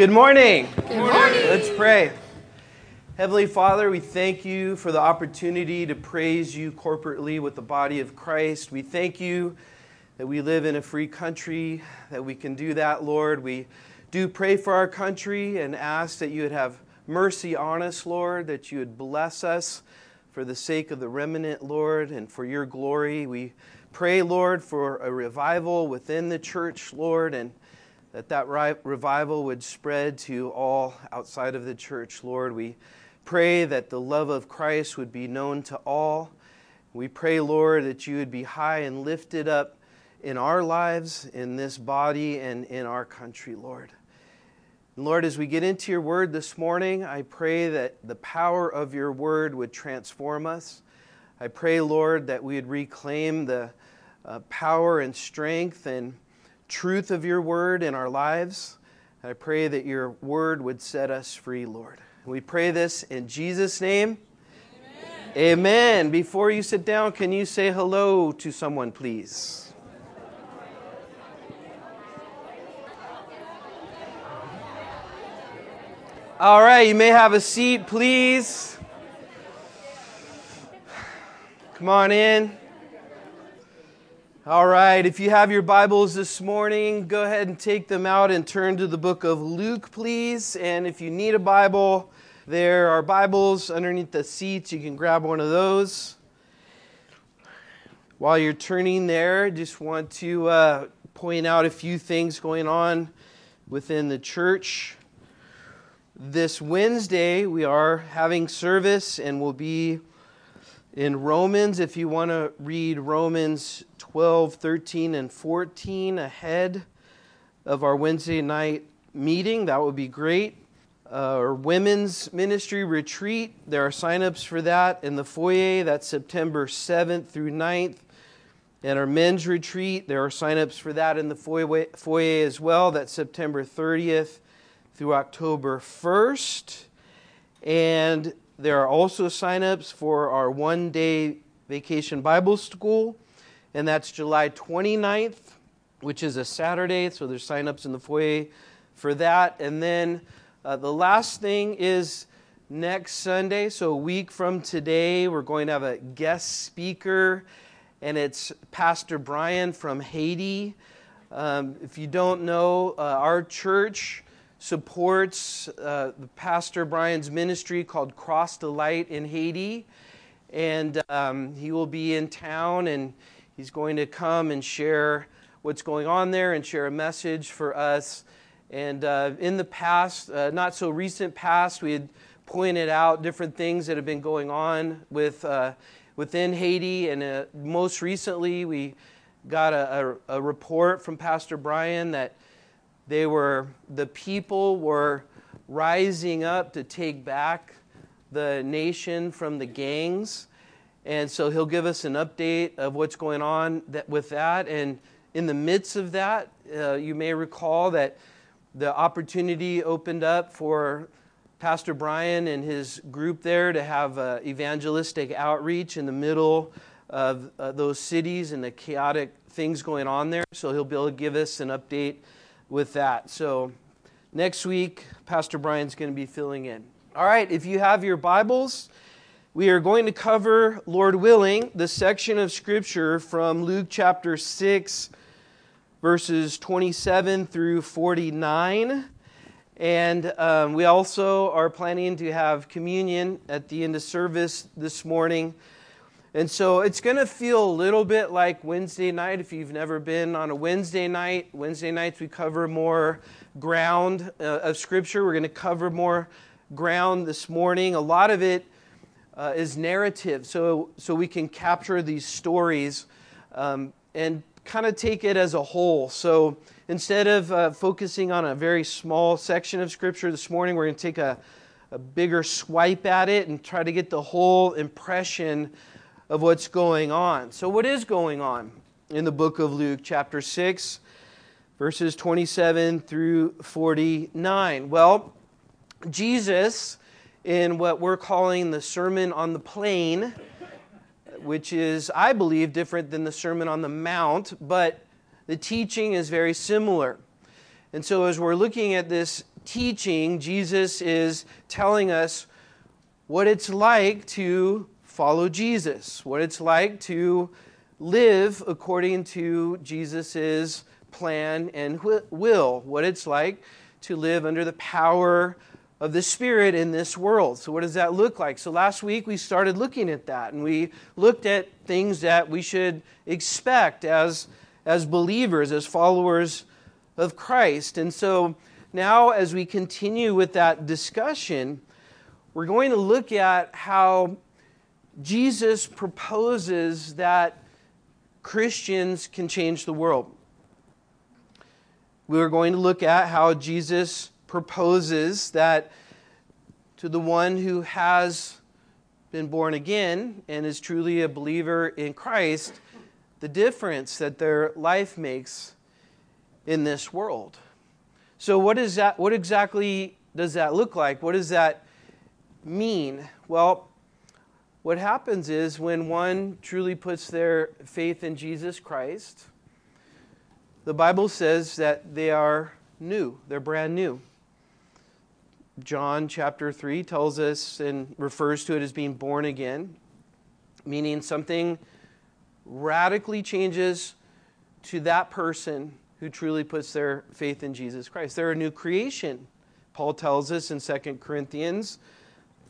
Good morning. Good morning. Let's pray. Heavenly Father, we thank you for the opportunity to praise you corporately with the body of Christ. We thank you that we live in a free country, that we can do that, Lord. We do pray for our country and ask that you would have mercy on us, Lord, that you would bless us for the sake of the remnant, Lord, and for your glory. We pray, Lord, for a revival within the church, Lord, and that that revival would spread to all outside of the church, Lord. We pray that the love of Christ would be known to all. We pray, Lord, that you would be high and lifted up in our lives, in this body, and in our country, Lord. Lord, as we get into your word this morning, I pray that the power of your word would transform us. I pray, Lord, that we would reclaim the uh, power and strength and truth of your word in our lives. I pray that your word would set us free, Lord. We pray this in Jesus' name. Amen. Amen. Before you sit down, can you say hello to someone, please? All right, you may have a seat, please. Come on in. All right, if you have your Bibles this morning, go ahead and take them out and turn to the book of Luke, please. And if you need a Bible, there are Bibles underneath the seats. You can grab one of those. While you're turning there, just want to uh, point out a few things going on within the church. This Wednesday, we are having service and we'll be in Romans. If you want to read Romans 12, 13, and 14 ahead of our Wednesday night meeting, that would be great. Uh, our women's ministry retreat, there are sign-ups for that in the foyer. That's September 7th through 9th. And our men's retreat, there are sign-ups for that in the foyer, foyer as well. That's September 30th through October 1st. And there are also sign-ups for our one-day vacation Bible school and that's July 29th, which is a Saturday. So there's signups in the foyer for that. And then uh, the last thing is next Sunday, so a week from today, we're going to have a guest speaker, and it's Pastor Brian from Haiti. Um, if you don't know, uh, our church supports uh, Pastor Brian's ministry called Cross the Light in Haiti, and um, he will be in town and He's going to come and share what's going on there and share a message for us. And uh, in the past, uh, not so recent past, we had pointed out different things that have been going on with, uh, within Haiti. And uh, most recently, we got a, a, a report from Pastor Brian that they were, the people were rising up to take back the nation from the gangs. And so he'll give us an update of what's going on that, with that. And in the midst of that, uh, you may recall that the opportunity opened up for Pastor Brian and his group there to have uh, evangelistic outreach in the middle of uh, those cities and the chaotic things going on there. So he'll be able to give us an update with that. So next week, Pastor Brian's going to be filling in. All right, if you have your Bibles, we are going to cover, Lord willing, the section of Scripture from Luke chapter 6, verses 27 through 49. And um, we also are planning to have communion at the end of service this morning. And so it's going to feel a little bit like Wednesday night if you've never been on a Wednesday night. Wednesday nights we cover more ground uh, of Scripture. We're going to cover more ground this morning. A lot of it uh, is narrative, so, so we can capture these stories um, and kind of take it as a whole. So instead of uh, focusing on a very small section of Scripture this morning, we're going to take a, a bigger swipe at it and try to get the whole impression of what's going on. So, what is going on in the book of Luke, chapter 6, verses 27 through 49? Well, Jesus in what we're calling the Sermon on the Plain, which is, I believe, different than the Sermon on the Mount, but the teaching is very similar. And so, as we're looking at this teaching, Jesus is telling us what it's like to follow Jesus, what it's like to live according to Jesus' plan and will, what it's like to live under the power of the Spirit in this world. So, what does that look like? So, last week we started looking at that and we looked at things that we should expect as, as believers, as followers of Christ. And so, now as we continue with that discussion, we're going to look at how Jesus proposes that Christians can change the world. We are going to look at how Jesus proposes that to the one who has been born again and is truly a believer in Christ, the difference that their life makes in this world. So, what is that? What exactly does that look like? What does that mean? Well, what happens is when one truly puts their faith in Jesus Christ, the Bible says that they are new, they're brand new. John chapter 3 tells us and refers to it as being born again, meaning something radically changes to that person who truly puts their faith in Jesus Christ. They're a new creation. Paul tells us in 2 Corinthians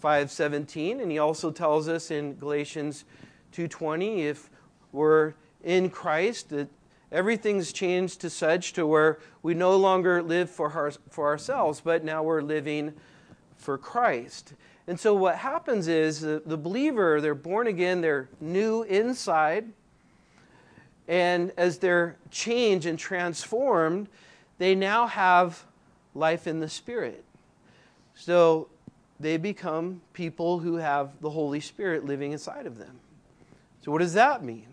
5:17 and he also tells us in Galatians 2:20 if we're in Christ that everything's changed to such to where we no longer live for, our, for ourselves, but now we're living for Christ. And so what happens is the, the believer, they're born again, they're new inside, and as they're changed and transformed, they now have life in the Spirit. So they become people who have the Holy Spirit living inside of them. So, what does that mean?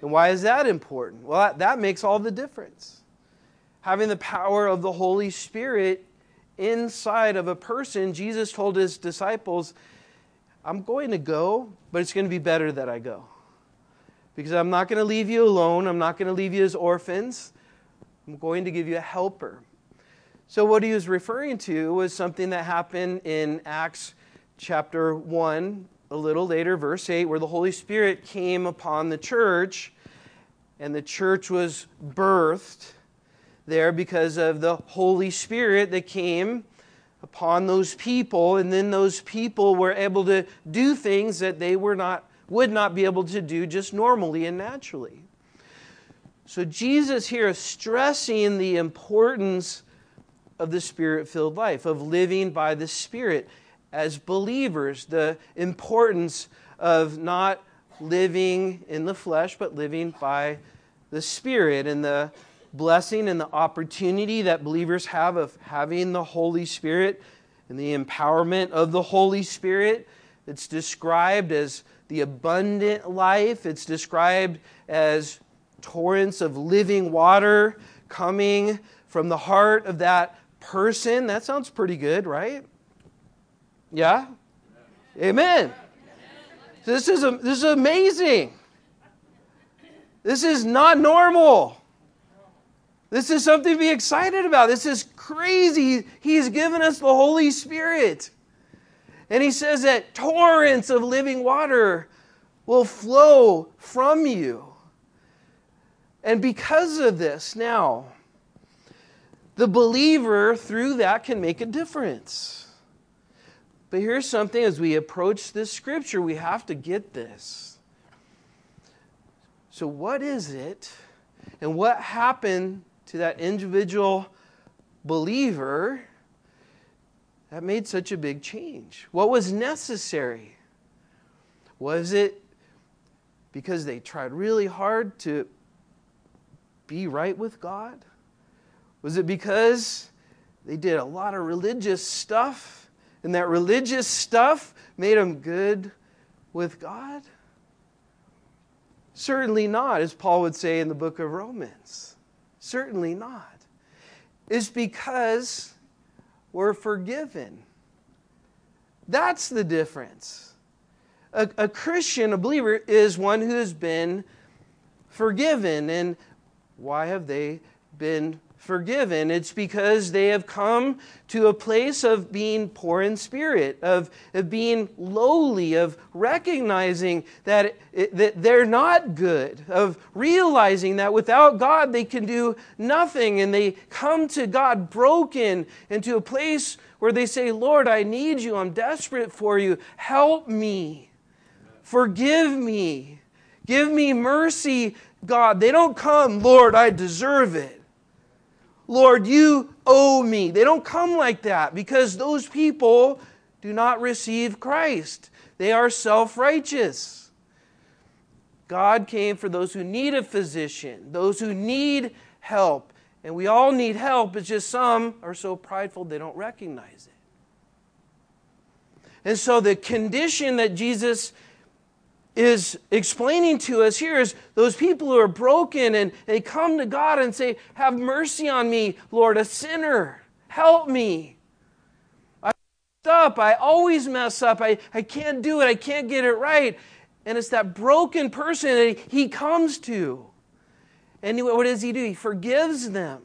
And why is that important? Well, that, that makes all the difference. Having the power of the Holy Spirit inside of a person, Jesus told his disciples, I'm going to go, but it's going to be better that I go. Because I'm not going to leave you alone. I'm not going to leave you as orphans. I'm going to give you a helper. So, what he was referring to was something that happened in Acts chapter 1, a little later, verse 8, where the Holy Spirit came upon the church, and the church was birthed there because of the Holy Spirit that came upon those people, and then those people were able to do things that they were not, would not be able to do just normally and naturally. So, Jesus here is stressing the importance of the spirit filled life, of living by the Spirit as believers, the importance of not living in the flesh, but living by the Spirit, and the blessing and the opportunity that believers have of having the Holy Spirit and the empowerment of the Holy Spirit. It's described as the abundant life, it's described as torrents of living water coming from the heart of that person. That sounds pretty good, right? Yeah? Amen. This is, this is amazing. This is not normal. This is something to be excited about. This is crazy. He's given us the Holy Spirit. And he says that torrents of living water will flow from you. And because of this, now, the believer through that can make a difference. But here's something as we approach this scripture, we have to get this. So, what is it, and what happened to that individual believer that made such a big change? What was necessary? Was it because they tried really hard to be right with God? Was it because they did a lot of religious stuff and that religious stuff made them good with God? Certainly not, as Paul would say in the book of Romans. Certainly not. It's because we're forgiven. That's the difference. A, a, Christian, a believer, is one who has been forgiven. And why have they been forgiven. It's because they have come to a place of being poor in spirit, of, of being lowly, of recognizing that, it, that they're not good, of realizing that without God they can do nothing. And they come to God broken into a place where they say, Lord, I need you. I'm desperate for you. Help me. Forgive me. Give me mercy, God. They don't come, Lord, I deserve it. Lord, you owe me. They don't come like that because those people do not receive Christ. They are self righteous. God came for those who need a physician, those who need help. And we all need help. It's just some are so prideful they don't recognize it. And so the condition that Jesus is explaining to us here is those people who are broken and they come to God and say, Have mercy on me, Lord, a sinner. Help me. I messed up. I always mess up. I, I can't do it. I can't get it right. And it's that broken person that he comes to. And what does he do? He forgives them.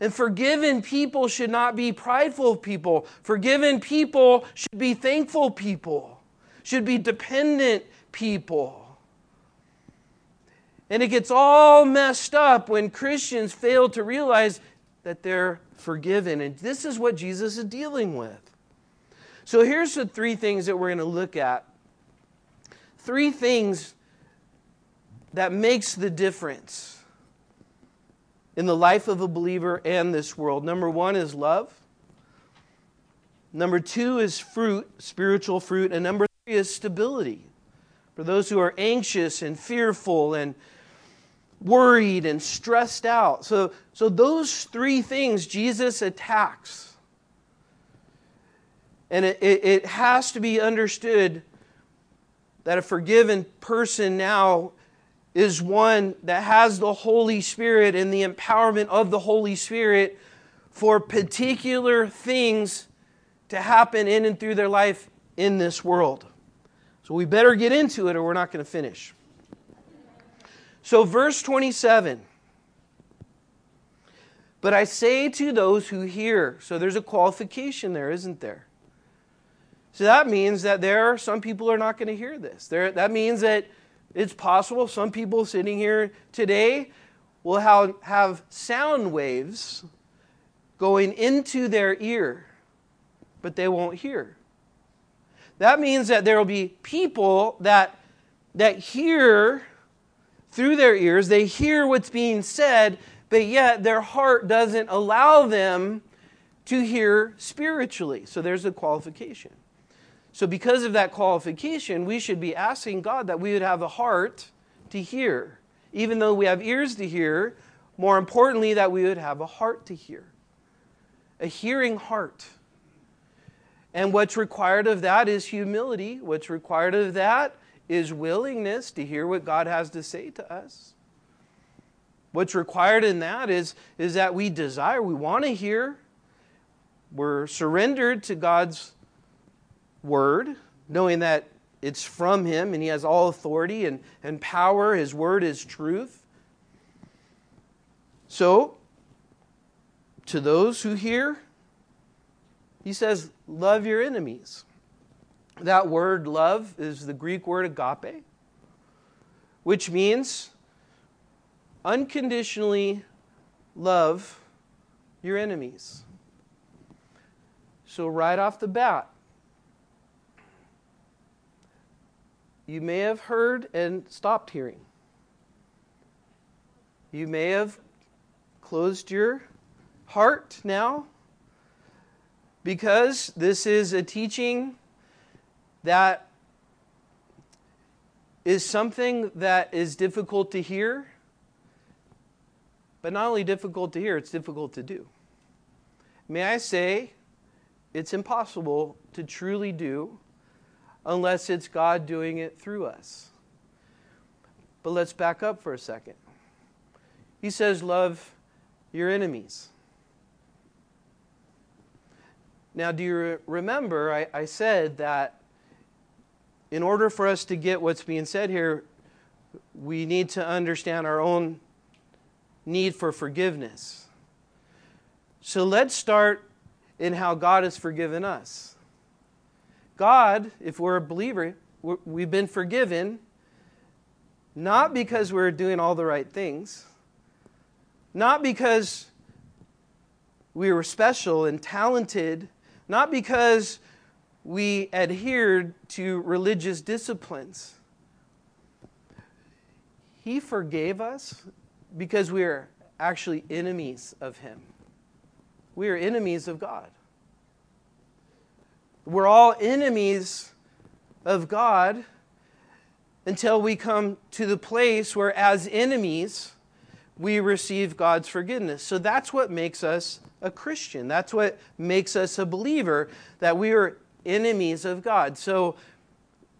And forgiven people should not be prideful people. Forgiven people should be thankful people should be dependent people. And it gets all messed up when Christians fail to realize that they're forgiven. And this is what Jesus is dealing with. So here's the three things that we're going to look at. Three things that makes the difference in the life of a believer and this world. Number 1 is love. Number 2 is fruit, spiritual fruit, and number is stability. For those who are anxious and fearful and worried and stressed out. So, so those three things Jesus attacks. And it, it, it has to be understood that a forgiven person now is one that has the Holy Spirit and the empowerment of the Holy Spirit for particular things to happen in and through their life in this world. So we better get into it or we're not going to finish. So, verse 27. But I say to those who hear. So there's a qualification there, isn't there? So that means that there are some people are not going to hear this. There, that means that it's possible some people sitting here today will have, have sound waves going into their ear, but they won't hear. That means that there will be people that, that hear through their ears, they hear what's being said, but yet their heart doesn't allow them to hear spiritually. So there's a qualification. So, because of that qualification, we should be asking God that we would have a heart to hear. Even though we have ears to hear, more importantly, that we would have a heart to hear. A hearing heart. And what's required of that is humility. What's required of that is willingness to hear what God has to say to us. What's required in that is, is that we desire, we want to hear. We're surrendered to God's word, knowing that it's from Him and He has all authority and, and power. His word is truth. So, to those who hear, he says, Love your enemies. That word love is the Greek word agape, which means unconditionally love your enemies. So, right off the bat, you may have heard and stopped hearing. You may have closed your heart now because this is a teaching that is something that is difficult to hear, but not only difficult to hear, it's difficult to do. May I say, it's impossible to truly do unless it's God doing it through us. But let's back up for a second. He says, Love your enemies. Now, do you remember I, I said that in order for us to get what's being said here, we need to understand our own need for forgiveness. So let's start in how God has forgiven us. God, if we're a believer, we've been forgiven not because we're doing all the right things, not because we were special and talented, not because we adhered to religious disciplines. He forgave us because we are actually enemies of Him. We are enemies of God. We're all enemies of God until we come to the place where, as enemies, we receive God's forgiveness. So that's what makes us a Christian. That's what makes us a believer, that we are enemies of God. So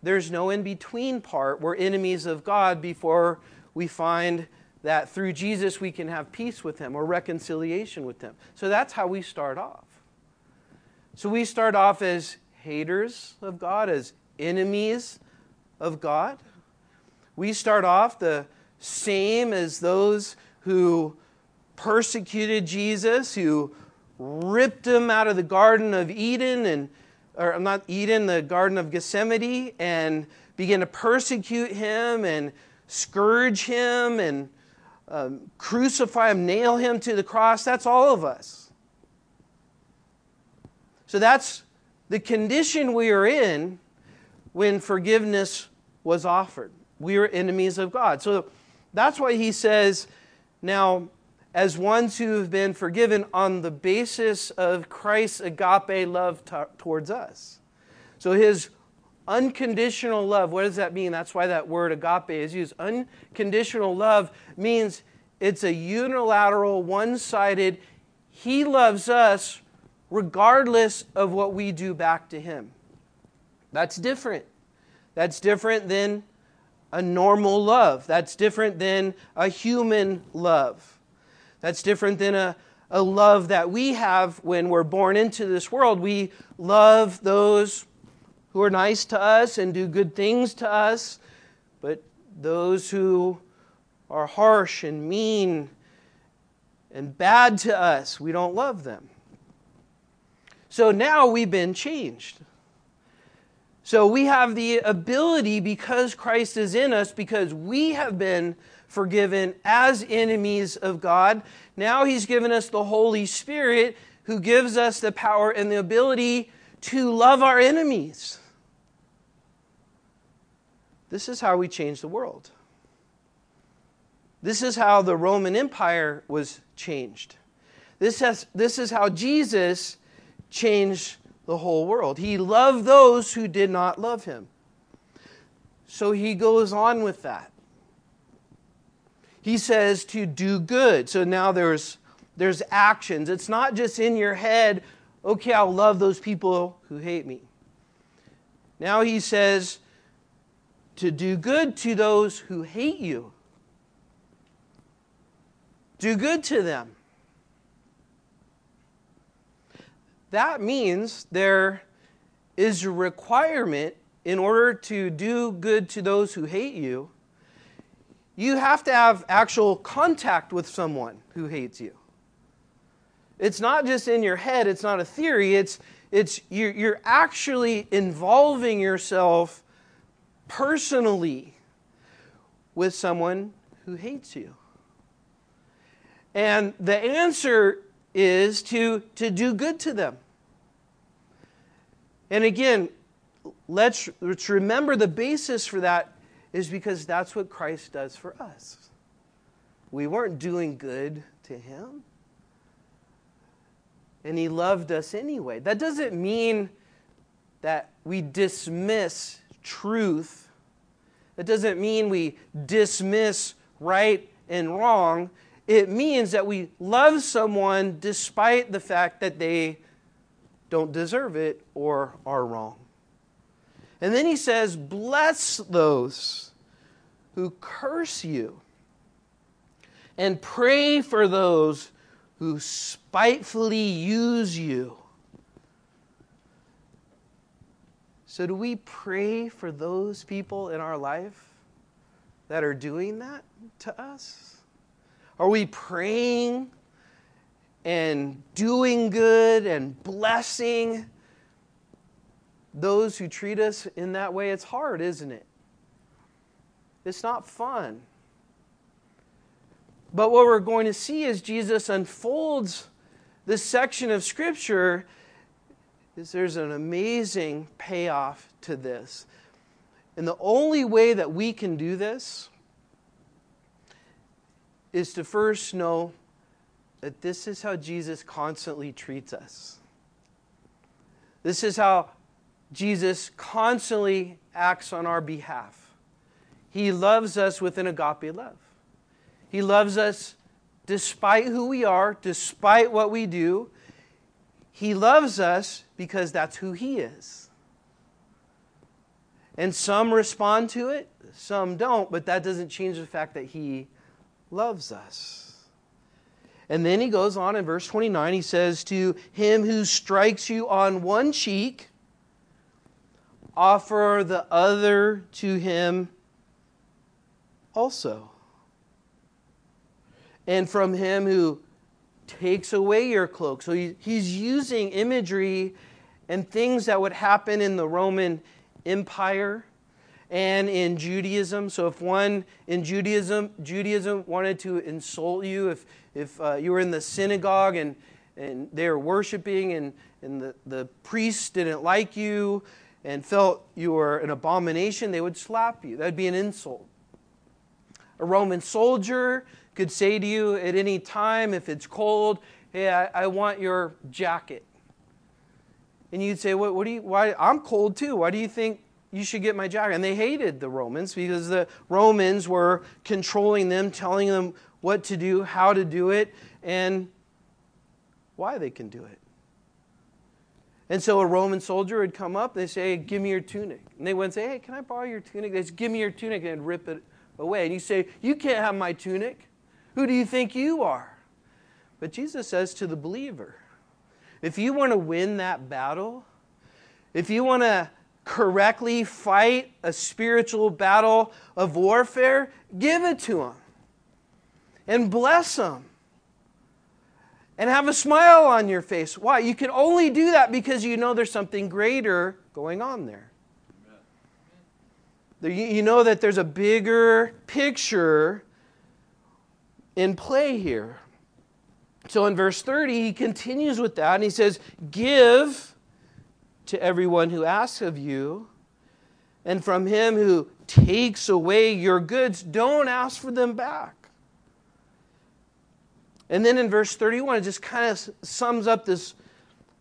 there's no in between part. We're enemies of God before we find that through Jesus we can have peace with Him or reconciliation with Him. So that's how we start off. So we start off as haters of God, as enemies of God. We start off the same as those who persecuted Jesus, who ripped him out of the Garden of Eden and or not Eden, the Garden of Gethsemane, and began to persecute him and scourge him and um, crucify him, nail him to the cross. That's all of us. So that's the condition we are in when forgiveness was offered. We were enemies of God. So that's why he says, now, as ones who have been forgiven on the basis of Christ's agape love t- towards us. So his unconditional love, what does that mean? That's why that word agape is used. Unconditional love means it's a unilateral, one sided, he loves us regardless of what we do back to him. That's different. That's different than a normal love. That's different than a human love. That's different than a, a love that we have when we're born into this world. We love those who are nice to us and do good things to us, but those who are harsh and mean and bad to us, we don't love them. So now we've been changed. So we have the ability, because Christ is in us, because we have been forgiven as enemies of God. Now He's given us the Holy Spirit who gives us the power and the ability to love our enemies. This is how we change the world. This is how the Roman Empire was changed. This, has, this is how Jesus changed the whole world. He loved those who did not love him. So he goes on with that. He says to do good. So now there's there's actions. It's not just in your head, okay, I'll love those people who hate me. Now he says to do good to those who hate you. Do good to them. That means there is a requirement in order to do good to those who hate you. You have to have actual contact with someone who hates you. It's not just in your head, it's not a theory, it's, it's you're, you're actually involving yourself personally with someone who hates you. And the answer is to, to do good to them. And again, let's, let's remember the basis for that is because that's what Christ does for us. We weren't doing good to him. And he loved us anyway. That doesn't mean that we dismiss truth. That doesn't mean we dismiss right and wrong. It means that we love someone despite the fact that they don't deserve it or are wrong. And then he says, Bless those who curse you, and pray for those who spitefully use you. So, do we pray for those people in our life that are doing that to us? Are we praying and doing good and blessing those who treat us in that way? It's hard, isn't it? It's not fun. But what we're going to see as Jesus unfolds this section of Scripture is there's an amazing payoff to this. And the only way that we can do this is to first know that this is how Jesus constantly treats us. This is how Jesus constantly acts on our behalf. He loves us with an agape love. He loves us despite who we are, despite what we do. He loves us because that's who He is. And some respond to it, some don't, but that doesn't change the fact that He loves us. And then he goes on in verse 29, he says, To him who strikes you on one cheek, offer the other to him also. And from him who takes away your cloak. So he's using imagery and things that would happen in the Roman Empire and in Judaism. So if one in Judaism, Judaism wanted to insult you, if, if uh, you were in the synagogue and, and they were worshiping and, and the, the priest didn't like you and felt you were an abomination, they would slap you. That would be an insult. A Roman soldier could say to you at any time, if it's cold, hey, I, I want your jacket. And you'd say, what, what do you, why, I'm cold too. Why do you think you should get my jacket? And they hated the Romans because the Romans were controlling them, telling them what to do, how to do it, and why they can do it. And so a Roman soldier would come up, they say, Give me your tunic. And they wouldn't say, Hey, can I borrow your tunic? They say, Give me your tunic, and rip it away. And you say, You can't have my tunic. Who do you think you are? But Jesus says to the believer, if you want to win that battle, if you want to correctly fight a spiritual battle of warfare, give it to him and bless him and have a smile on your face. Why? You can only do that because you know there's something greater going on there. You know that there's a bigger picture in play here. So in verse 30, he continues with that and he says, Give to everyone who asks of you, and from him who takes away your goods, don't ask for them back. And then in verse 31, it just kind of sums up this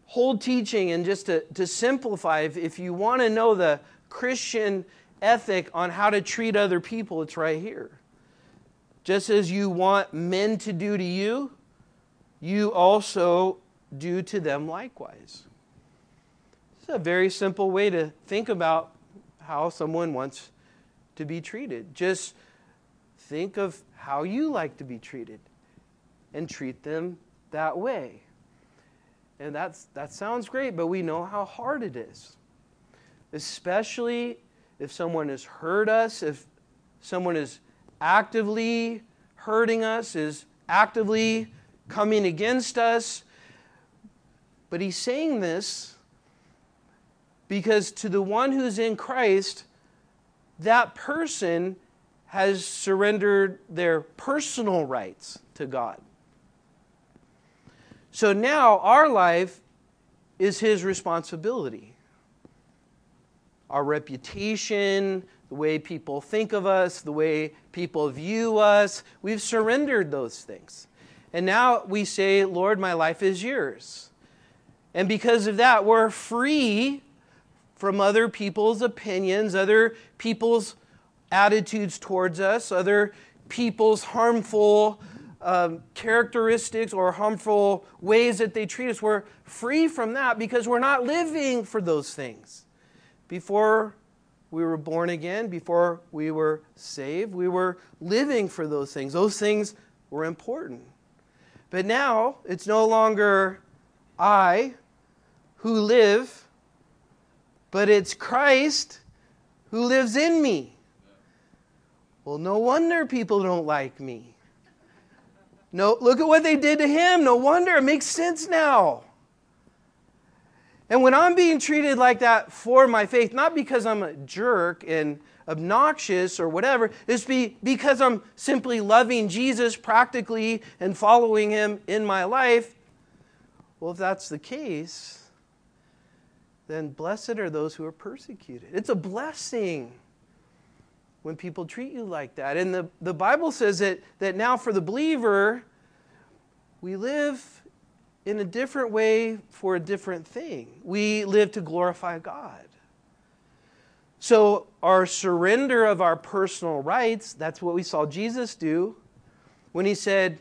whole teaching. And just to, to simplify, if, if you want to know the Christian ethic on how to treat other people, it's right here. Just as you want men to do to you, you also do to them likewise. It's a very simple way to think about how someone wants to be treated. Just think of how you like to be treated and treat them that way. And that's, that sounds great, but we know how hard it is. Especially if someone has hurt us, if someone is actively hurting us, is actively coming against us. But he's saying this because to the one who's in Christ, that person has surrendered their personal rights to God. So now our life is his responsibility. Our reputation, the way people think of us, the way people view us. We've surrendered those things. And now we say, Lord, my life is yours. And because of that, we're free from other people's opinions, other people's attitudes towards us, other people's harmful um, characteristics or harmful ways that they treat us. We're free from that because we're not living for those things. Before we were born again, before we were saved, we were living for those things. Those things were important. But now it's no longer I who live, but it's Christ who lives in me. Well, no wonder people don't like me. No, look at what they did to him. No wonder. It makes sense now. And when I'm being treated like that for my faith, not because I'm a jerk and obnoxious or whatever, it's be, because I'm simply loving Jesus practically and following him in my life. Well, if that's the case, then blessed are those who are persecuted. It's a blessing when people treat you like that. And the, the Bible says that, that now for the believer, we live in a different way for a different thing. We live to glorify God. So, our surrender of our personal rights, that's what we saw Jesus do when he said,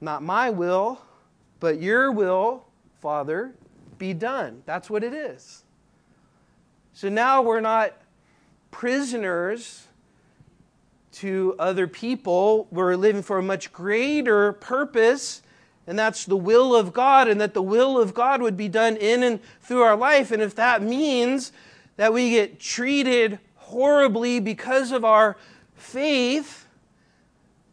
Not my will, but your will, Father, be done. That's what it is. So now we're not prisoners to other people. We're living for a much greater purpose, and that's the will of God, and that the will of God would be done in and through our life. And if that means that we get treated horribly because of our faith,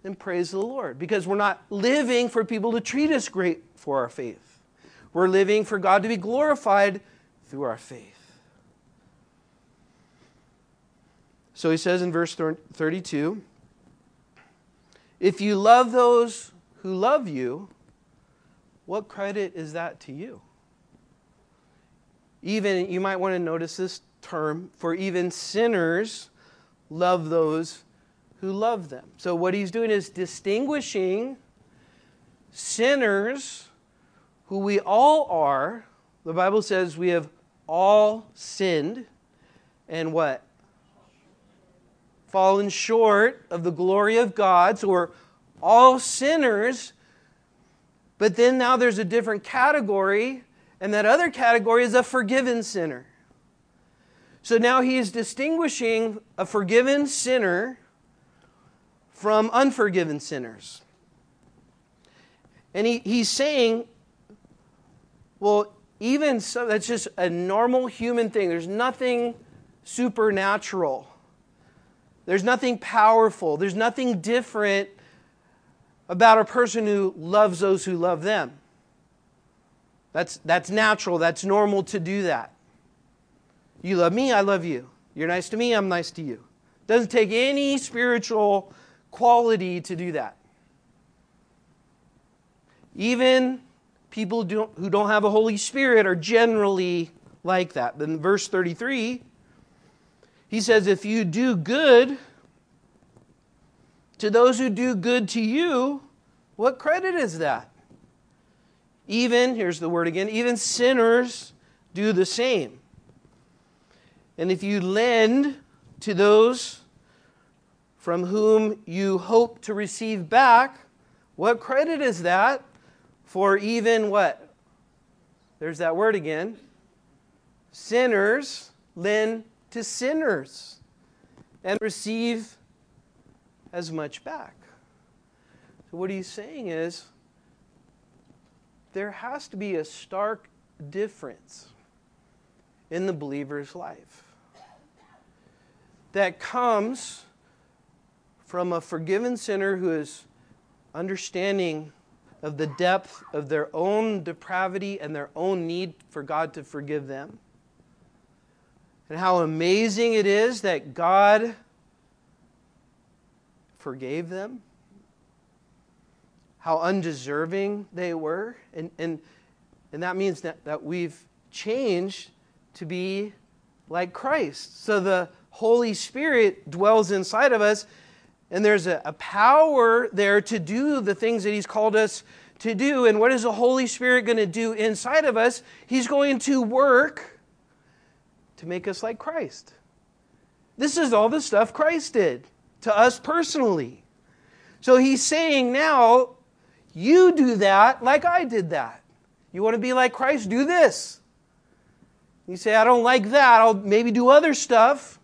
then praise the Lord. Because we're not living for people to treat us great for our faith. We're living for God to be glorified through our faith. So he says in verse 32 If you love those who love you, what credit is that to you? Even, you might want to notice this term, for even sinners love those who love them. So what he's doing is distinguishing sinners who we all are. The Bible says we have all sinned and what? Fallen short of the glory of God. So we're all sinners. But then now there's a different category, and that other category is a forgiven sinner. So now he is distinguishing a forgiven sinner from unforgiven sinners. And he, he's saying well, even so, that's just a normal human thing. There's nothing supernatural, there's nothing powerful, there's nothing different about a person who loves those who love them. That's, that's natural, that's normal to do that. You love me, I love you. You're nice to me, I'm nice to you. Doesn't take any spiritual quality to do that. Even people who don't have a Holy Spirit are generally like that. Then, verse 33, he says, If you do good to those who do good to you, what credit is that? Even, here's the word again, even sinners do the same. And if you lend to those from whom you hope to receive back, what credit is that? For even what? There's that word again. Sinners lend to sinners and receive as much back. So, what he's saying is there has to be a stark difference in the believer's life that comes from a forgiven sinner who is understanding of the depth of their own depravity and their own need for God to forgive them. And how amazing it is that God forgave them. How undeserving they were. And, and, and that means that, that we've changed to be like Christ. So the Holy Spirit dwells inside of us and there's a, a power there to do the things that He's called us to do. And what is the Holy Spirit going to do inside of us? He's going to work to make us like Christ. This is all the stuff Christ did to us personally. So He's saying now, you do that like I did that. You want to be like Christ? Do this. You say, I don't like that. I'll maybe do other stuff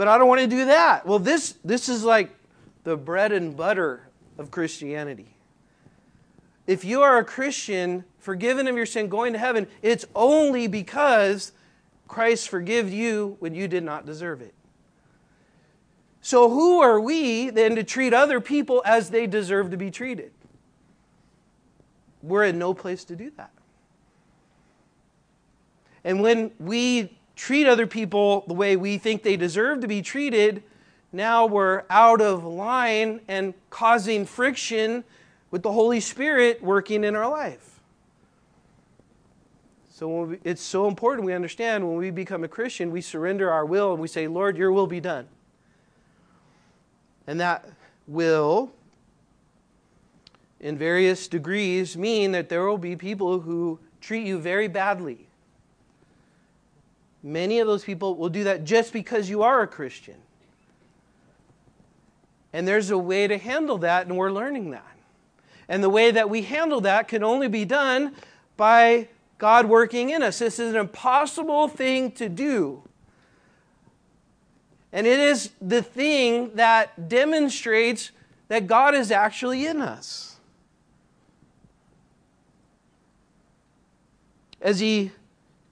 but I don't want to do that. Well, this, this is like the bread and butter of Christianity. If you are a Christian, forgiven of your sin, going to heaven, it's only because Christ forgave you when you did not deserve it. So, who are we then to treat other people as they deserve to be treated? We're in no place to do that. And when we treat other people the way we think they deserve to be treated, now we're out of line and causing friction with the Holy Spirit working in our life. So we, it's so important we understand when we become a Christian, we surrender our will and we say, Lord, your will be done. And that will, in various degrees, mean that there will be people who treat you very badly. Many of those people will do that just because you are a Christian. And there's a way to handle that, and we're learning that. And the way that we handle that can only be done by God working in us. This is an impossible thing to do. And it is the thing that demonstrates that God is actually in us. As he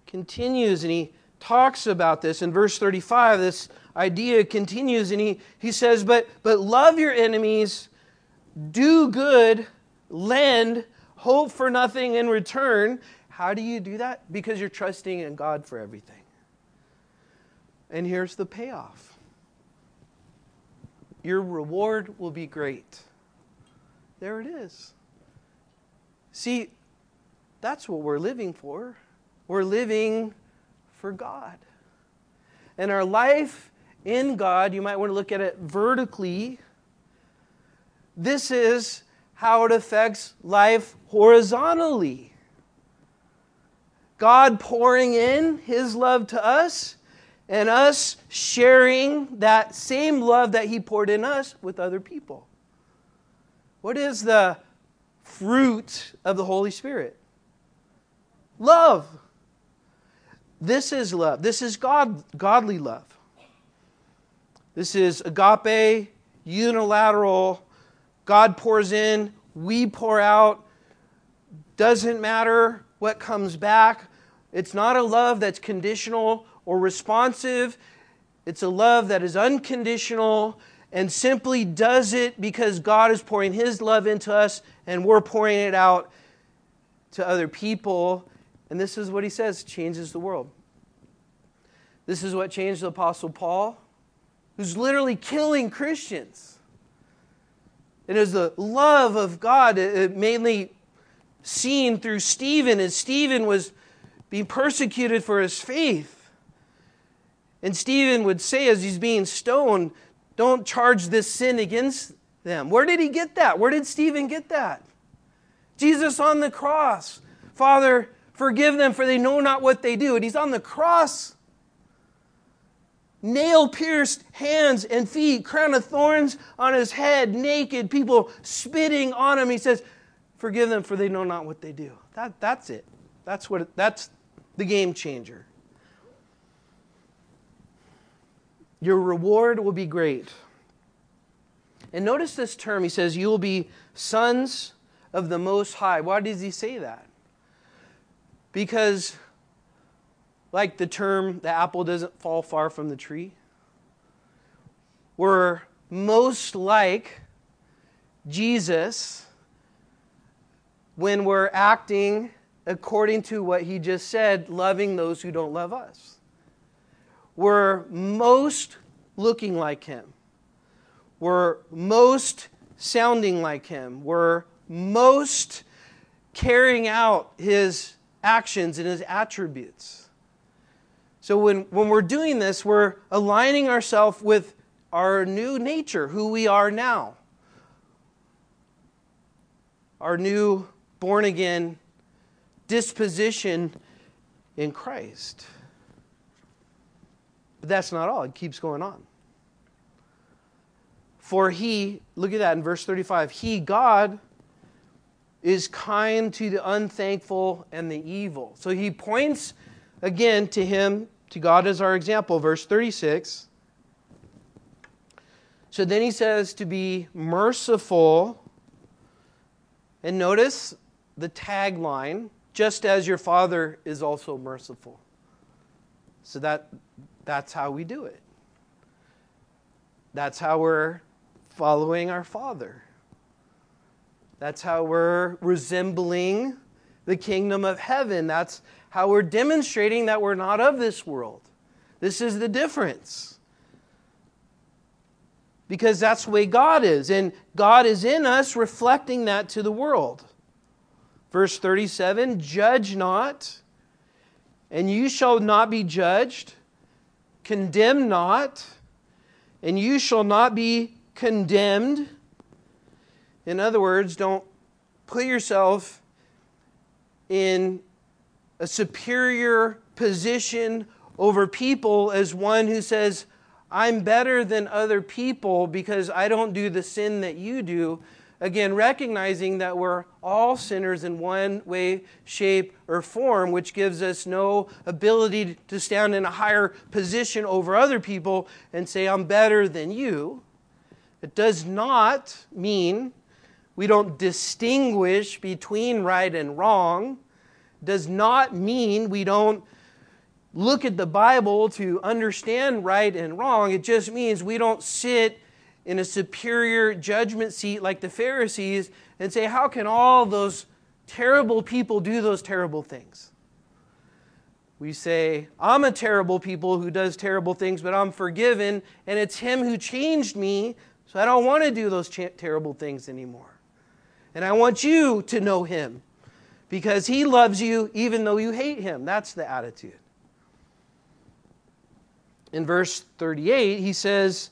continues and he talks about this in verse 35, this idea continues and he, he says, but, but love your enemies, do good, lend, hope for nothing in return. How do you do that? Because you're trusting in God for everything. And here's the payoff your reward will be great. There it is. See, that's what we're living for. We're living for God. And our life in God, you might want to look at it vertically. This is how it affects life horizontally. God pouring in His love to us, and us sharing that same love that He poured in us with other people. What is the fruit of the Holy Spirit? Love. This is love. This is God, godly love. This is agape, unilateral. God pours in, we pour out. Doesn't matter what comes back. It's not a love that's conditional or responsive. It's a love that is unconditional and simply does it because God is pouring His love into us and we're pouring it out to other people. And this is what he says changes the world. This is what changed the Apostle Paul, who's literally killing Christians. It is the love of God, mainly seen through Stephen, as Stephen was being persecuted for his faith. And Stephen would say, as he's being stoned, don't charge this sin against them. Where did he get that? Where did Stephen get that? Jesus on the cross. Father, Forgive them, for they know not what they do. And he's on the cross. Nail pierced hands and feet, crown of thorns on his head, naked, people spitting on him. He says, Forgive them, for they know not what they do. That, that's it. That's, what that's the game changer. Your reward will be great. And notice this term. He says, You will be sons of the Most High. Why does he say that? Because, like the term, the apple doesn't fall far from the tree, we're most like Jesus when we're acting according to what he just said, loving those who don't love us. We're most looking like him. We're most sounding like him. We're most carrying out his actions and his attributes. So when, when we're doing this, we're aligning ourselves with our new nature, who we are now. Our new born again disposition in Christ. But that's not all, it keeps going on. For he, look at that in verse 35, he, God, is kind to the unthankful and the evil. So he points again to him, to God as our example, verse 36. So then he says to be merciful. And notice the tagline just as your Father is also merciful. So that, that's how we do it. That's how we're following our Father. That's how we're resembling the kingdom of heaven. That's how we're demonstrating that we're not of this world. This is the difference. Because that's the way God is. And God is in us, reflecting that to the world. Verse 37 Judge not, and you shall not be judged. Condemn not, and you shall not be condemned. In other words, don't put yourself in a superior position over people as one who says, I'm better than other people because I don't do the sin that you do. Again, recognizing that we're all sinners in one way, shape, or form, which gives us no ability to stand in a higher position over other people and say, I'm better than you. It does not mean we don't distinguish between right and wrong. Does not mean we don't look at the Bible to understand right and wrong. It just means we don't sit in a superior judgment seat like the Pharisees and say, How can all those terrible people do those terrible things? We say, I'm a terrible people who does terrible things, but I'm forgiven, and it's Him who changed me, so I don't want to do those terrible things anymore. And I want you to know Him because He loves you even though you hate Him. That's the attitude. In verse 38, he says,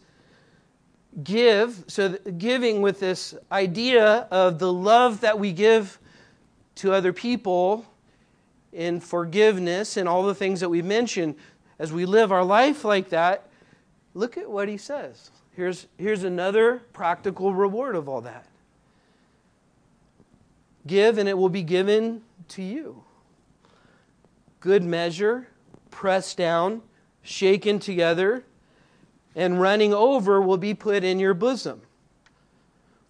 give, so giving with this idea of the love that we give to other people in forgiveness and all the things that we mentioned, as we live our life like that, look at what he says. Here's, here's another practical reward of all that. Give, and it will be given to you. Good measure, pressed down, shaken together and running over will be put in your bosom.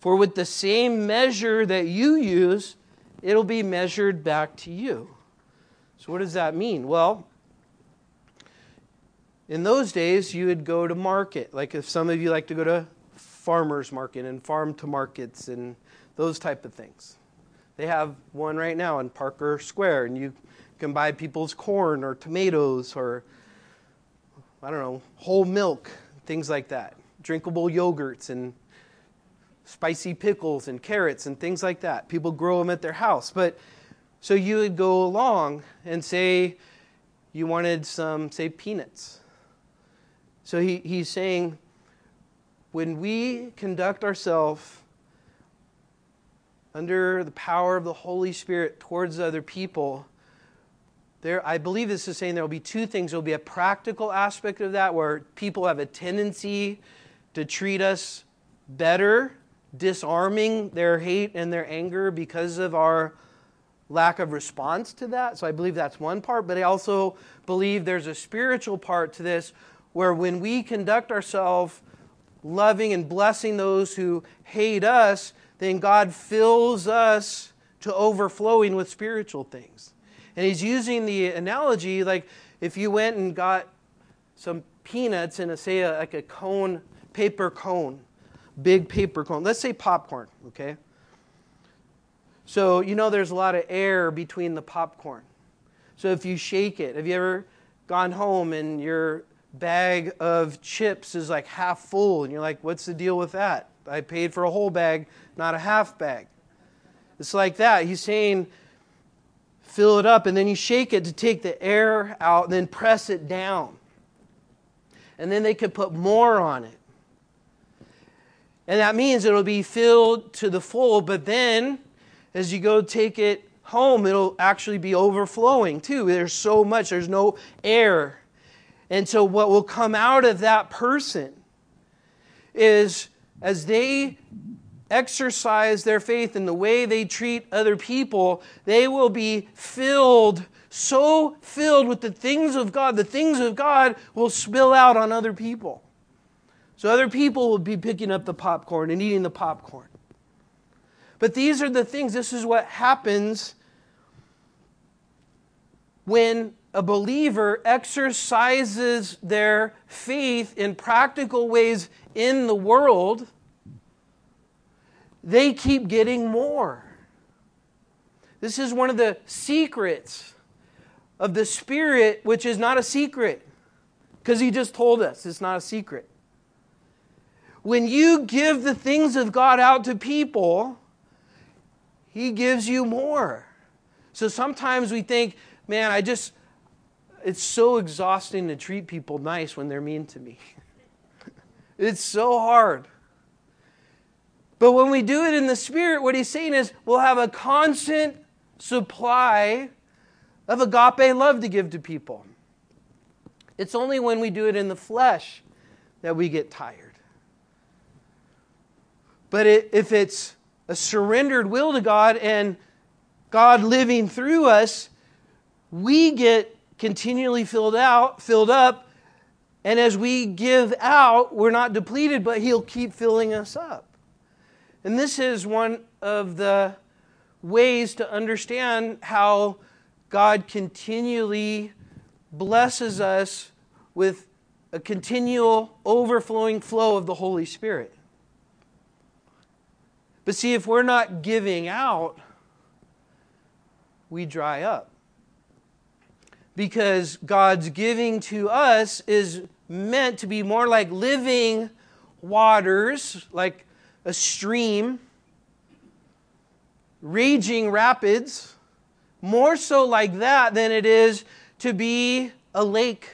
For with the same measure that you use, it'll be measured back to you. So, what does that mean? Well, in those days, you would go to market. Like if some of you like to go to farmers market and farm to markets and those type of things. They have one right now in Parker Square, and you can buy people's corn or tomatoes or, I don't know, whole milk things like that. Drinkable yogurts and spicy pickles and carrots and things like that. People grow them at their house. But so you would go along and say you wanted some, say, peanuts. So he, he's saying when we conduct ourselves under the power of the Holy Spirit towards other people, there, I believe this is saying there will be two things. There will be a practical aspect of that where people have a tendency to treat us better, disarming their hate and their anger because of our lack of response to that. So I believe that's one part, but I also believe there's a spiritual part to this where when we conduct ourselves loving and blessing those who hate us, then God fills us to overflowing with spiritual things. And he's using the analogy like if you went and got some peanuts in a, say, a, like a cone, paper cone, big paper cone. Let's say popcorn, okay? So, you know, there's a lot of air between the popcorn. So, if you shake it, have you ever gone home and your bag of chips is like half full and you're like, what's the deal with that? I paid for a whole bag, not a half bag. It's like that. He's saying, fill it up, and then you shake it to take the air out, and then press it down. And then they could put more on it. And that means it'll be filled to the full, but then as you go take it home, it'll actually be overflowing too. There's so much, there's no air. And so, what will come out of that person is as they exercise their faith in the way they treat other people, they will be filled, so filled with the things of God, the things of God will spill out on other people. So other people will be picking up the popcorn and eating the popcorn. But these are the things, this is what happens when a believer exercises their faith in practical ways in the world, they keep getting more. This is one of the secrets of the Spirit, which is not a secret, because He just told us it's not a secret. When you give the things of God out to people, He gives you more. So sometimes we think, man, I just, it's so exhausting to treat people nice when they're mean to me. it's so hard. But when we do it in the Spirit, what he's saying is we'll have a constant supply of agape love to give to people. It's only when we do it in the flesh that we get tired. But it, if it's a surrendered will to God and God living through us, we get continually filled out, filled up, and as we give out, we're not depleted, but He'll keep filling us up. And this is one of the ways to understand how God continually blesses us with a continual overflowing flow of the Holy Spirit. But see, if we're not giving out, we dry up. Because God's giving to us is meant to be more like living waters, like a stream raging rapids, more so like that than it is to be a lake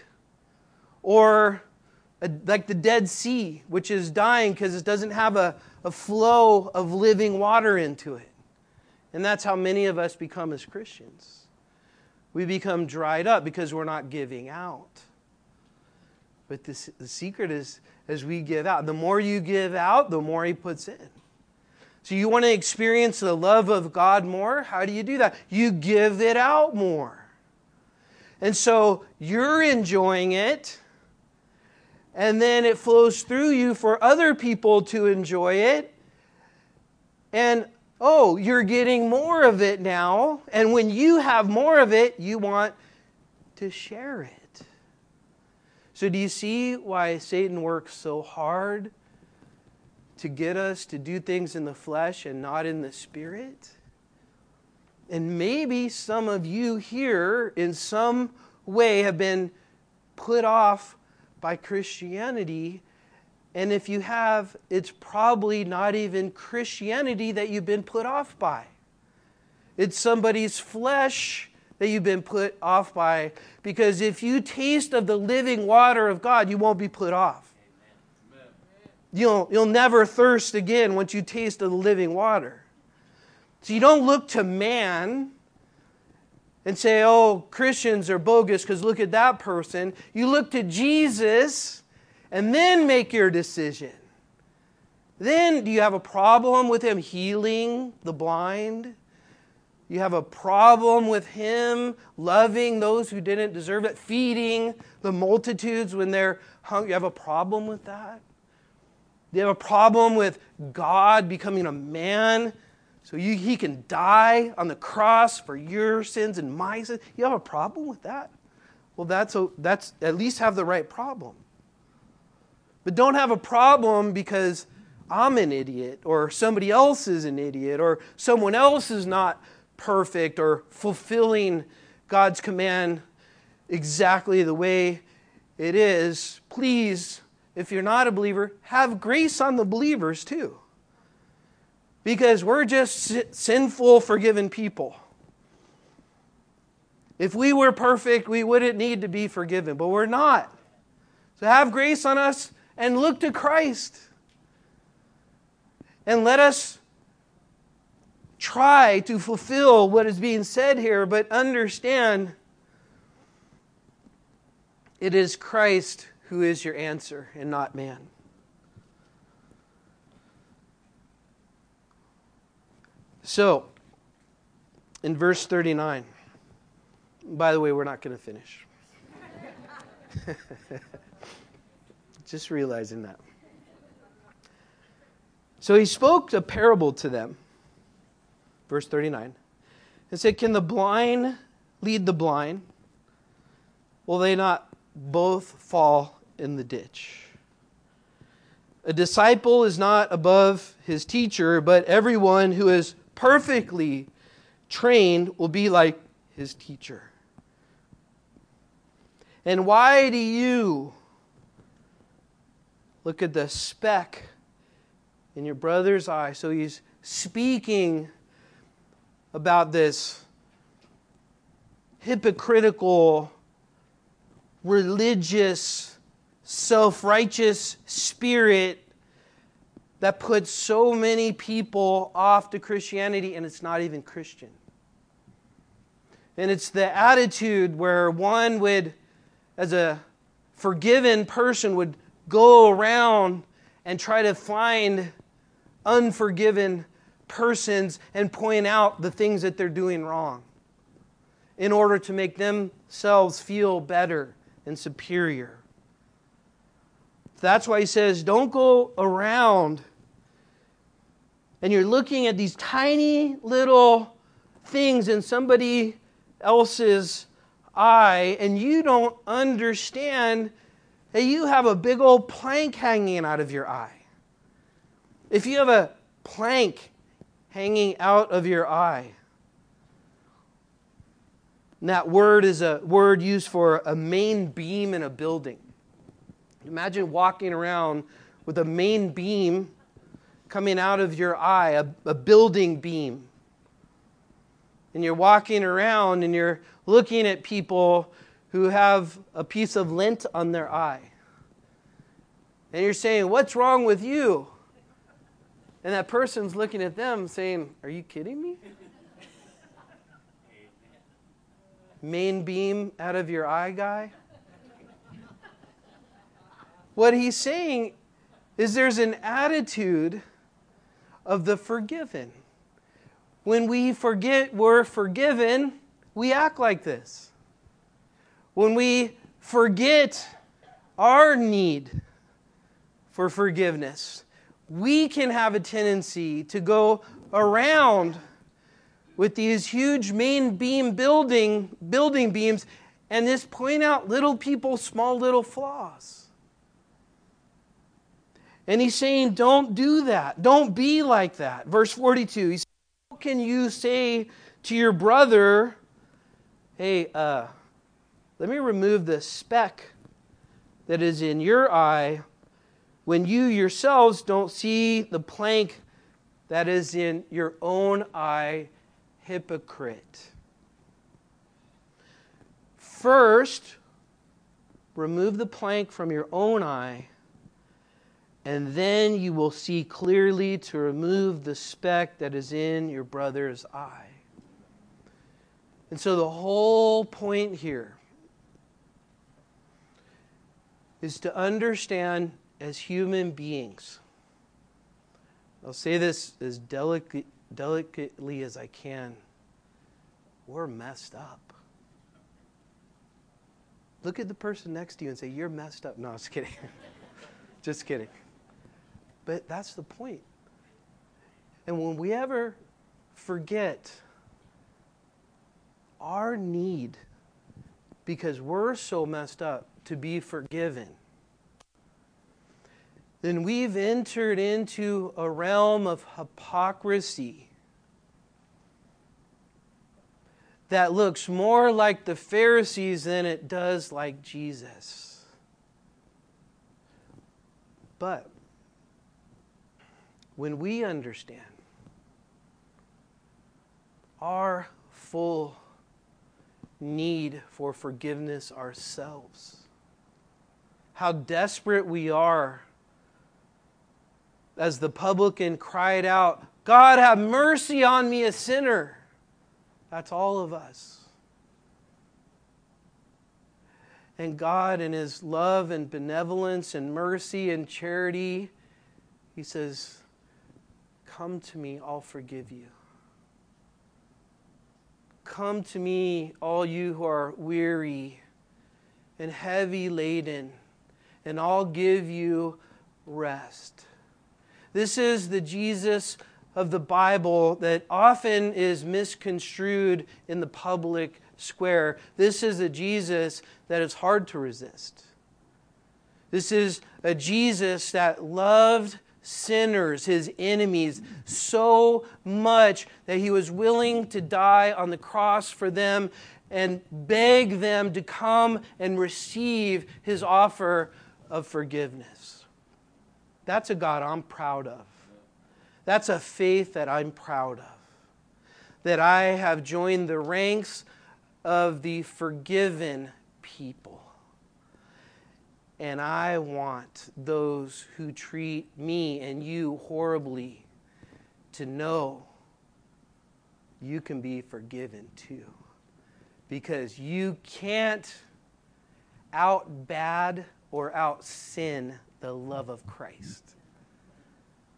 or a, like the Dead Sea, which is dying because it doesn't have a, a flow of living water into it. And that's how many of us become as Christians. We become dried up because we're not giving out. But this, the secret is as we give out, the more you give out, the more He puts in. So, you want to experience the love of God more? How do you do that? You give it out more. And so you're enjoying it, and then it flows through you for other people to enjoy it. And oh, you're getting more of it now. And when you have more of it, you want to share it. So, do you see why Satan works so hard to get us to do things in the flesh and not in the spirit. And maybe some of you here, in some way, have been put off by Christianity. And if you have, it's probably not even Christianity that you've been put off by. It's somebody's flesh that you've been put off by. Because if you taste of the living water of God, you won't be put off. You'll, you'll never thirst again once you taste of the living water. So you don't look to man and say, oh, Christians are bogus because look at that person. You look to Jesus and then make your decision. Then, do you have a problem with him healing the blind? You have a problem with him loving those who didn't deserve it, feeding the multitudes when they're hungry. You have a problem with that? You have a problem with God becoming a man so you, he can die on the cross for your sins and my sins. You have a problem with that? Well, that's, a, that's at least have the right problem. But don't have a problem because I'm an idiot or somebody else is an idiot or someone else is not perfect or fulfilling God's command exactly the way it is. Please if you're not a believer, have grace on the believers too. Because we're just sinful, forgiven people. If we were perfect, we wouldn't need to be forgiven, but we're not. So have grace on us and look to Christ. And let us try to fulfill what is being said here, but understand it is Christ who is your answer and not man. So, in verse 39, by the way, we're not going to finish. Just realizing that. So he spoke a parable to them, verse 39, and said, Can the blind lead the blind? will they not both fall in the ditch? A disciple is not above his teacher, but everyone who is perfectly trained will be like his teacher. And why do you look at the speck in your brother's eye? So he's speaking about this hypocritical, religious, self righteous spirit that puts so many people off to Christianity, and it's not even Christian. And it's the attitude where one would, as a forgiven person, would go around and try to find unforgiven persons and point out the things that they're doing wrong in order to make themselves feel better and superior. That's why he says, don't go around and you're looking at these tiny little things in somebody else's eye, and you don't understand that you have a big old plank hanging out of your eye. If you have a plank hanging out of your eye, and that word is a word used for a main beam in a building. Imagine walking around with a main beam coming out of your eye, a, a building beam. And you're walking around and you're looking at people who have a piece of lint on their eye. And you're saying, What's wrong with you? And that person's looking at them saying, Are you kidding me? Main beam out of your eye, guy? What he's saying is there's an attitude of the forgiven. When we forget we're forgiven, we act like this. When we forget our need for forgiveness, we can have a tendency to go around with these huge main beam building building beams and just point out little people's small little flaws. And he's saying, don't do that. Don't be like that. Verse 42, he says, How can you say to your brother, hey, uh, let me remove the speck that is in your eye when you yourselves don't see the plank that is in your own eye, hypocrite? First, remove the plank from your own eye and then you will see clearly to remove the speck that is in your brother's eye. And so the whole point here is to understand as human beings. I'll say this as delicate, delicately as I can. We're messed up. Look at the person next to you and say, You're messed up. No, I was kidding. Just kidding. But that's the point. And when we ever forget our need, because we're so messed up, to be forgiven, then we've entered into a realm of hypocrisy that looks more like the Pharisees than it does like Jesus. But when we understand our full need for forgiveness ourselves, how desperate we are, as the publican cried out, God, have mercy on me, a sinner. That's all of us. And God, in His love and benevolence and mercy and charity, He says, Come to me, I'll forgive you. Come to me, all you who are weary and heavy laden, and I'll give you rest. This is the Jesus of the Bible that often is misconstrued in the public square. This is a Jesus that is hard to resist. This is a Jesus that loved sinners, his enemies, so much that he was willing to die on the cross for them and beg them to come and receive his offer of forgiveness. That's a God I'm proud of. That's a faith that I'm proud of. That I have joined the ranks of the forgiven people. And I want those who treat me and you horribly to know you can be forgiven too. Because you can't out bad or out sin the love of Christ.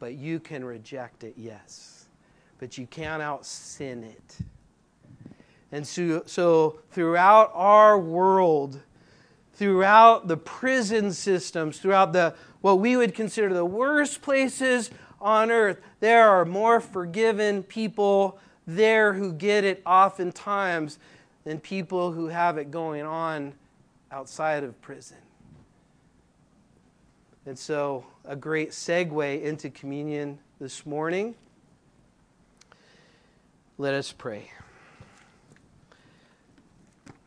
But you can reject it, yes. But you can't out sin it. And so, so throughout our world, throughout the prison systems, throughout the what we would consider the worst places on earth, there are more forgiven people there who get it oftentimes than people who have it going on outside of prison. And so, a great segue into communion this morning. Let us pray.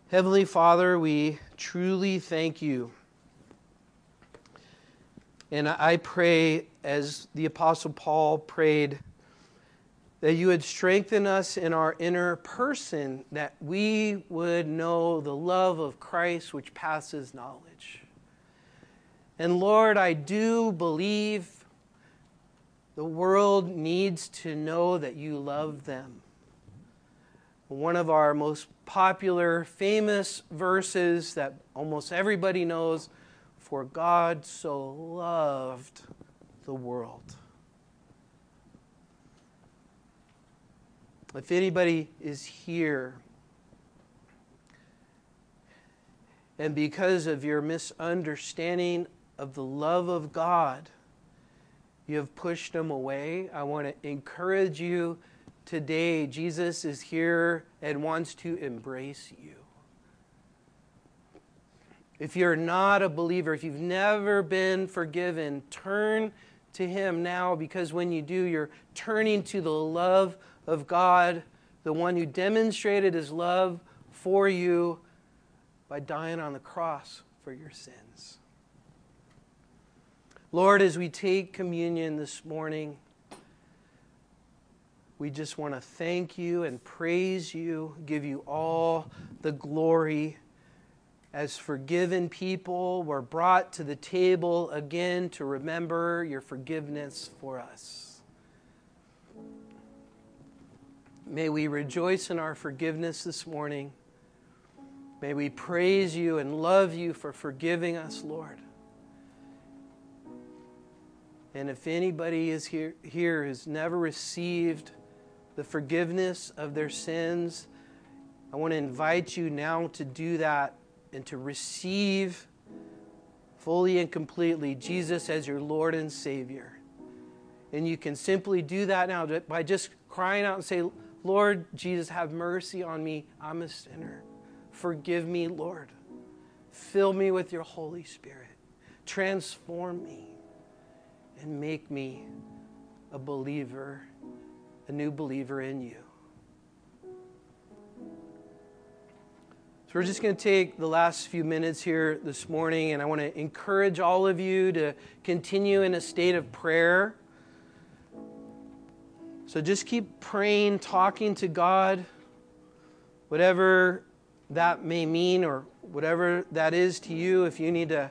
Heavenly Father, we truly thank you. And I pray, as the Apostle Paul prayed, that you would strengthen us in our inner person, that we would know the love of Christ which passes knowledge. And Lord, I do believe the world needs to know that you love them one of our most popular, famous verses that almost everybody knows For God so loved the world. If anybody is here, and because of your misunderstanding of the love of God, you have pushed them away, I want to encourage you today, Jesus is here and wants to embrace you. If you're not a believer, if you've never been forgiven, turn to Him now because when you do, you're turning to the love of God, the one who demonstrated His love for you by dying on the cross for your sins. Lord, as we take communion this morning, we just want to thank you and praise you, give you all the glory. As forgiven people, we're brought to the table again to remember your forgiveness for us. May we rejoice in our forgiveness this morning. May we praise you and love you for forgiving us, Lord. And if anybody is here, here who's never received the forgiveness of their sins. I want to invite you now to do that and to receive fully and completely Jesus as your Lord and Savior. And you can simply do that now by just crying out and say, Lord Jesus, have mercy on me. I'm a sinner. Forgive me, Lord. Fill me with your Holy Spirit. Transform me and make me a believer a new believer in you. So, we're just going to take the last few minutes here this morning, and I want to encourage all of you to continue in a state of prayer. So, just keep praying, talking to God, whatever that may mean or whatever that is to you. If you need to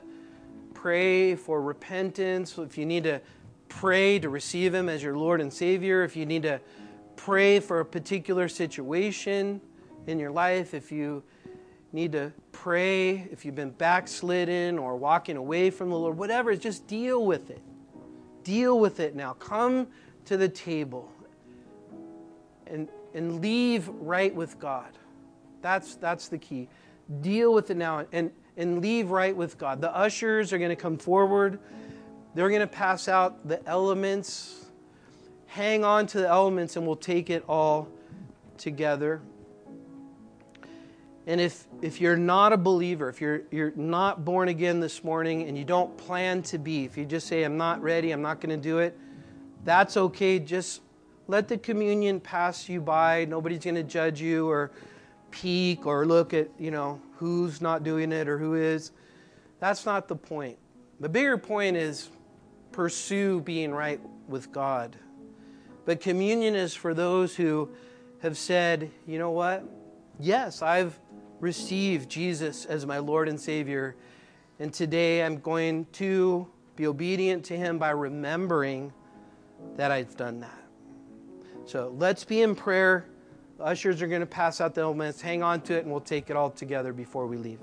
pray for repentance, if you need to pray to receive Him as your Lord and Savior, if you need to pray for a particular situation in your life, if you need to pray, if you've been backslidden or walking away from the Lord, whatever, just deal with it. Deal with it now. Come to the table and, and leave right with God. That's, that's the key. Deal with it now and, and leave right with God. The ushers are going to come forward. They're going to pass out the elements. Hang on to the elements and we'll take it all together. And if, if you're not a believer, if you're, you're not born again this morning and you don't plan to be, if you just say, I'm not ready, I'm not going to do it, that's okay. Just let the communion pass you by. Nobody's going to judge you or peek or look at, you know, who's not doing it or who is. That's not the point. The bigger point is pursue being right with God. But communion is for those who have said, you know what? Yes, I've received Jesus as my Lord and Savior. And today I'm going to be obedient to Him by remembering that I've done that. So let's be in prayer. Ushers are going to pass out the elements. Hang on to it, and we'll take it all together before we leave.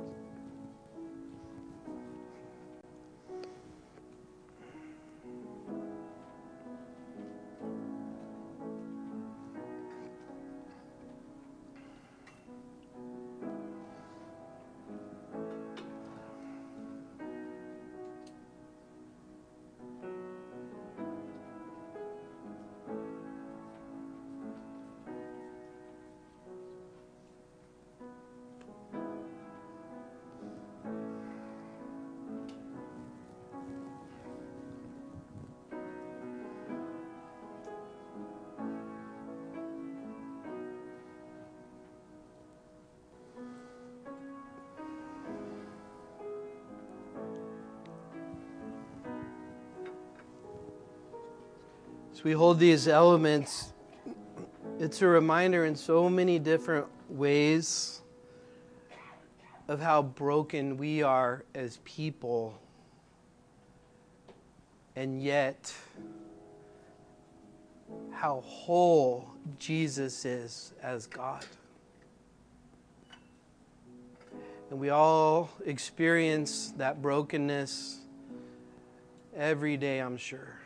We hold these elements, it's a reminder in so many different ways of how broken we are as people, and yet how whole Jesus is as God. And we all experience that brokenness every day, I'm sure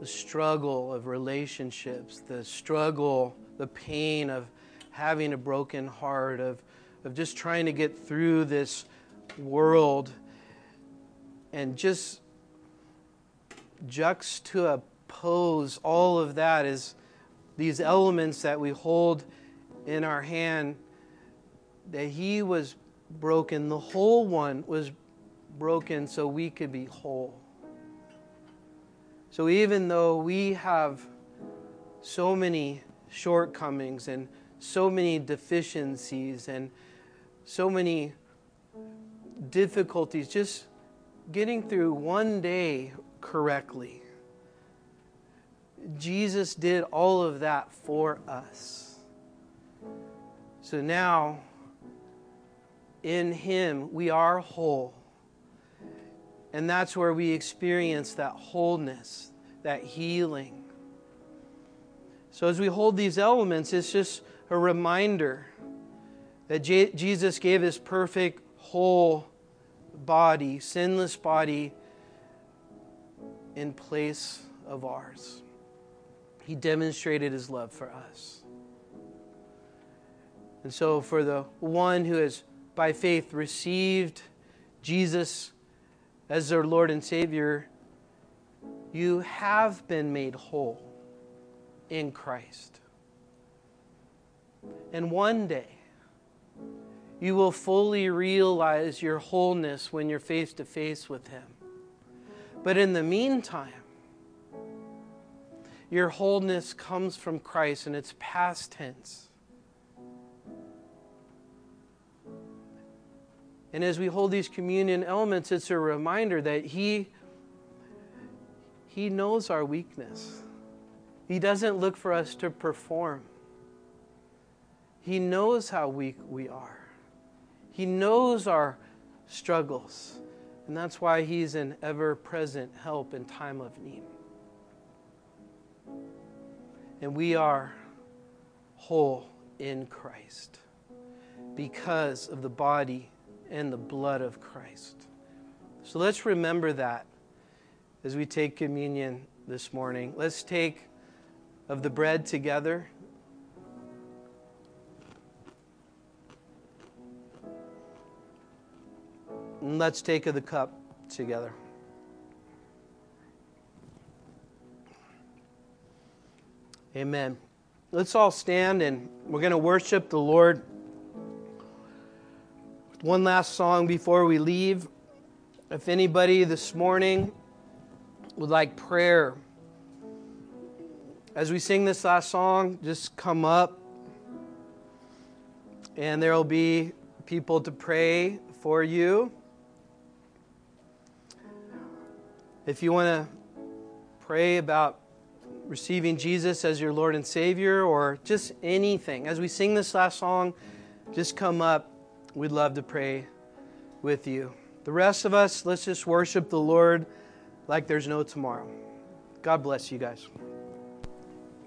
the struggle of relationships, the struggle, the pain of having a broken heart, of, of just trying to get through this world and just juxtapose all of that is these elements that we hold in our hand that he was broken the whole one was broken so we could be whole so even though we have so many shortcomings and so many deficiencies and so many difficulties, just getting through one day correctly. Jesus did all of that for us. So now, in Him, we are whole. And that's where we experience that wholeness, that healing. So as we hold these elements, it's just a reminder that J- Jesus gave his perfect, whole body, sinless body, in place of ours. He demonstrated his love for us. And so, for the one who has by faith received Jesus as their Lord and Savior, you have been made whole in Christ. And one day, you will fully realize your wholeness when you're face to face with Him. But in the meantime, your wholeness comes from Christ and it's past tense. And as we hold these communion elements, it's a reminder that He, he knows our weakness. He doesn't look for us to perform. He knows how weak we are. He knows our struggles. And that's why He's an ever present help in time of need. And we are whole in Christ because of the body and the blood of Christ. So let's remember that as we take communion this morning. Let's take of the bread together. And let's take of the cup together. Amen. Let's all stand and we're going to worship the Lord. One last song before we leave. If anybody this morning would like prayer, as we sing this last song, just come up and there will be people to pray for you. If you want to pray about receiving Jesus as your Lord and Savior or just anything, as we sing this last song, just come up. We'd love to pray with you. The rest of us, let's just worship the Lord like there's no tomorrow. God bless you guys.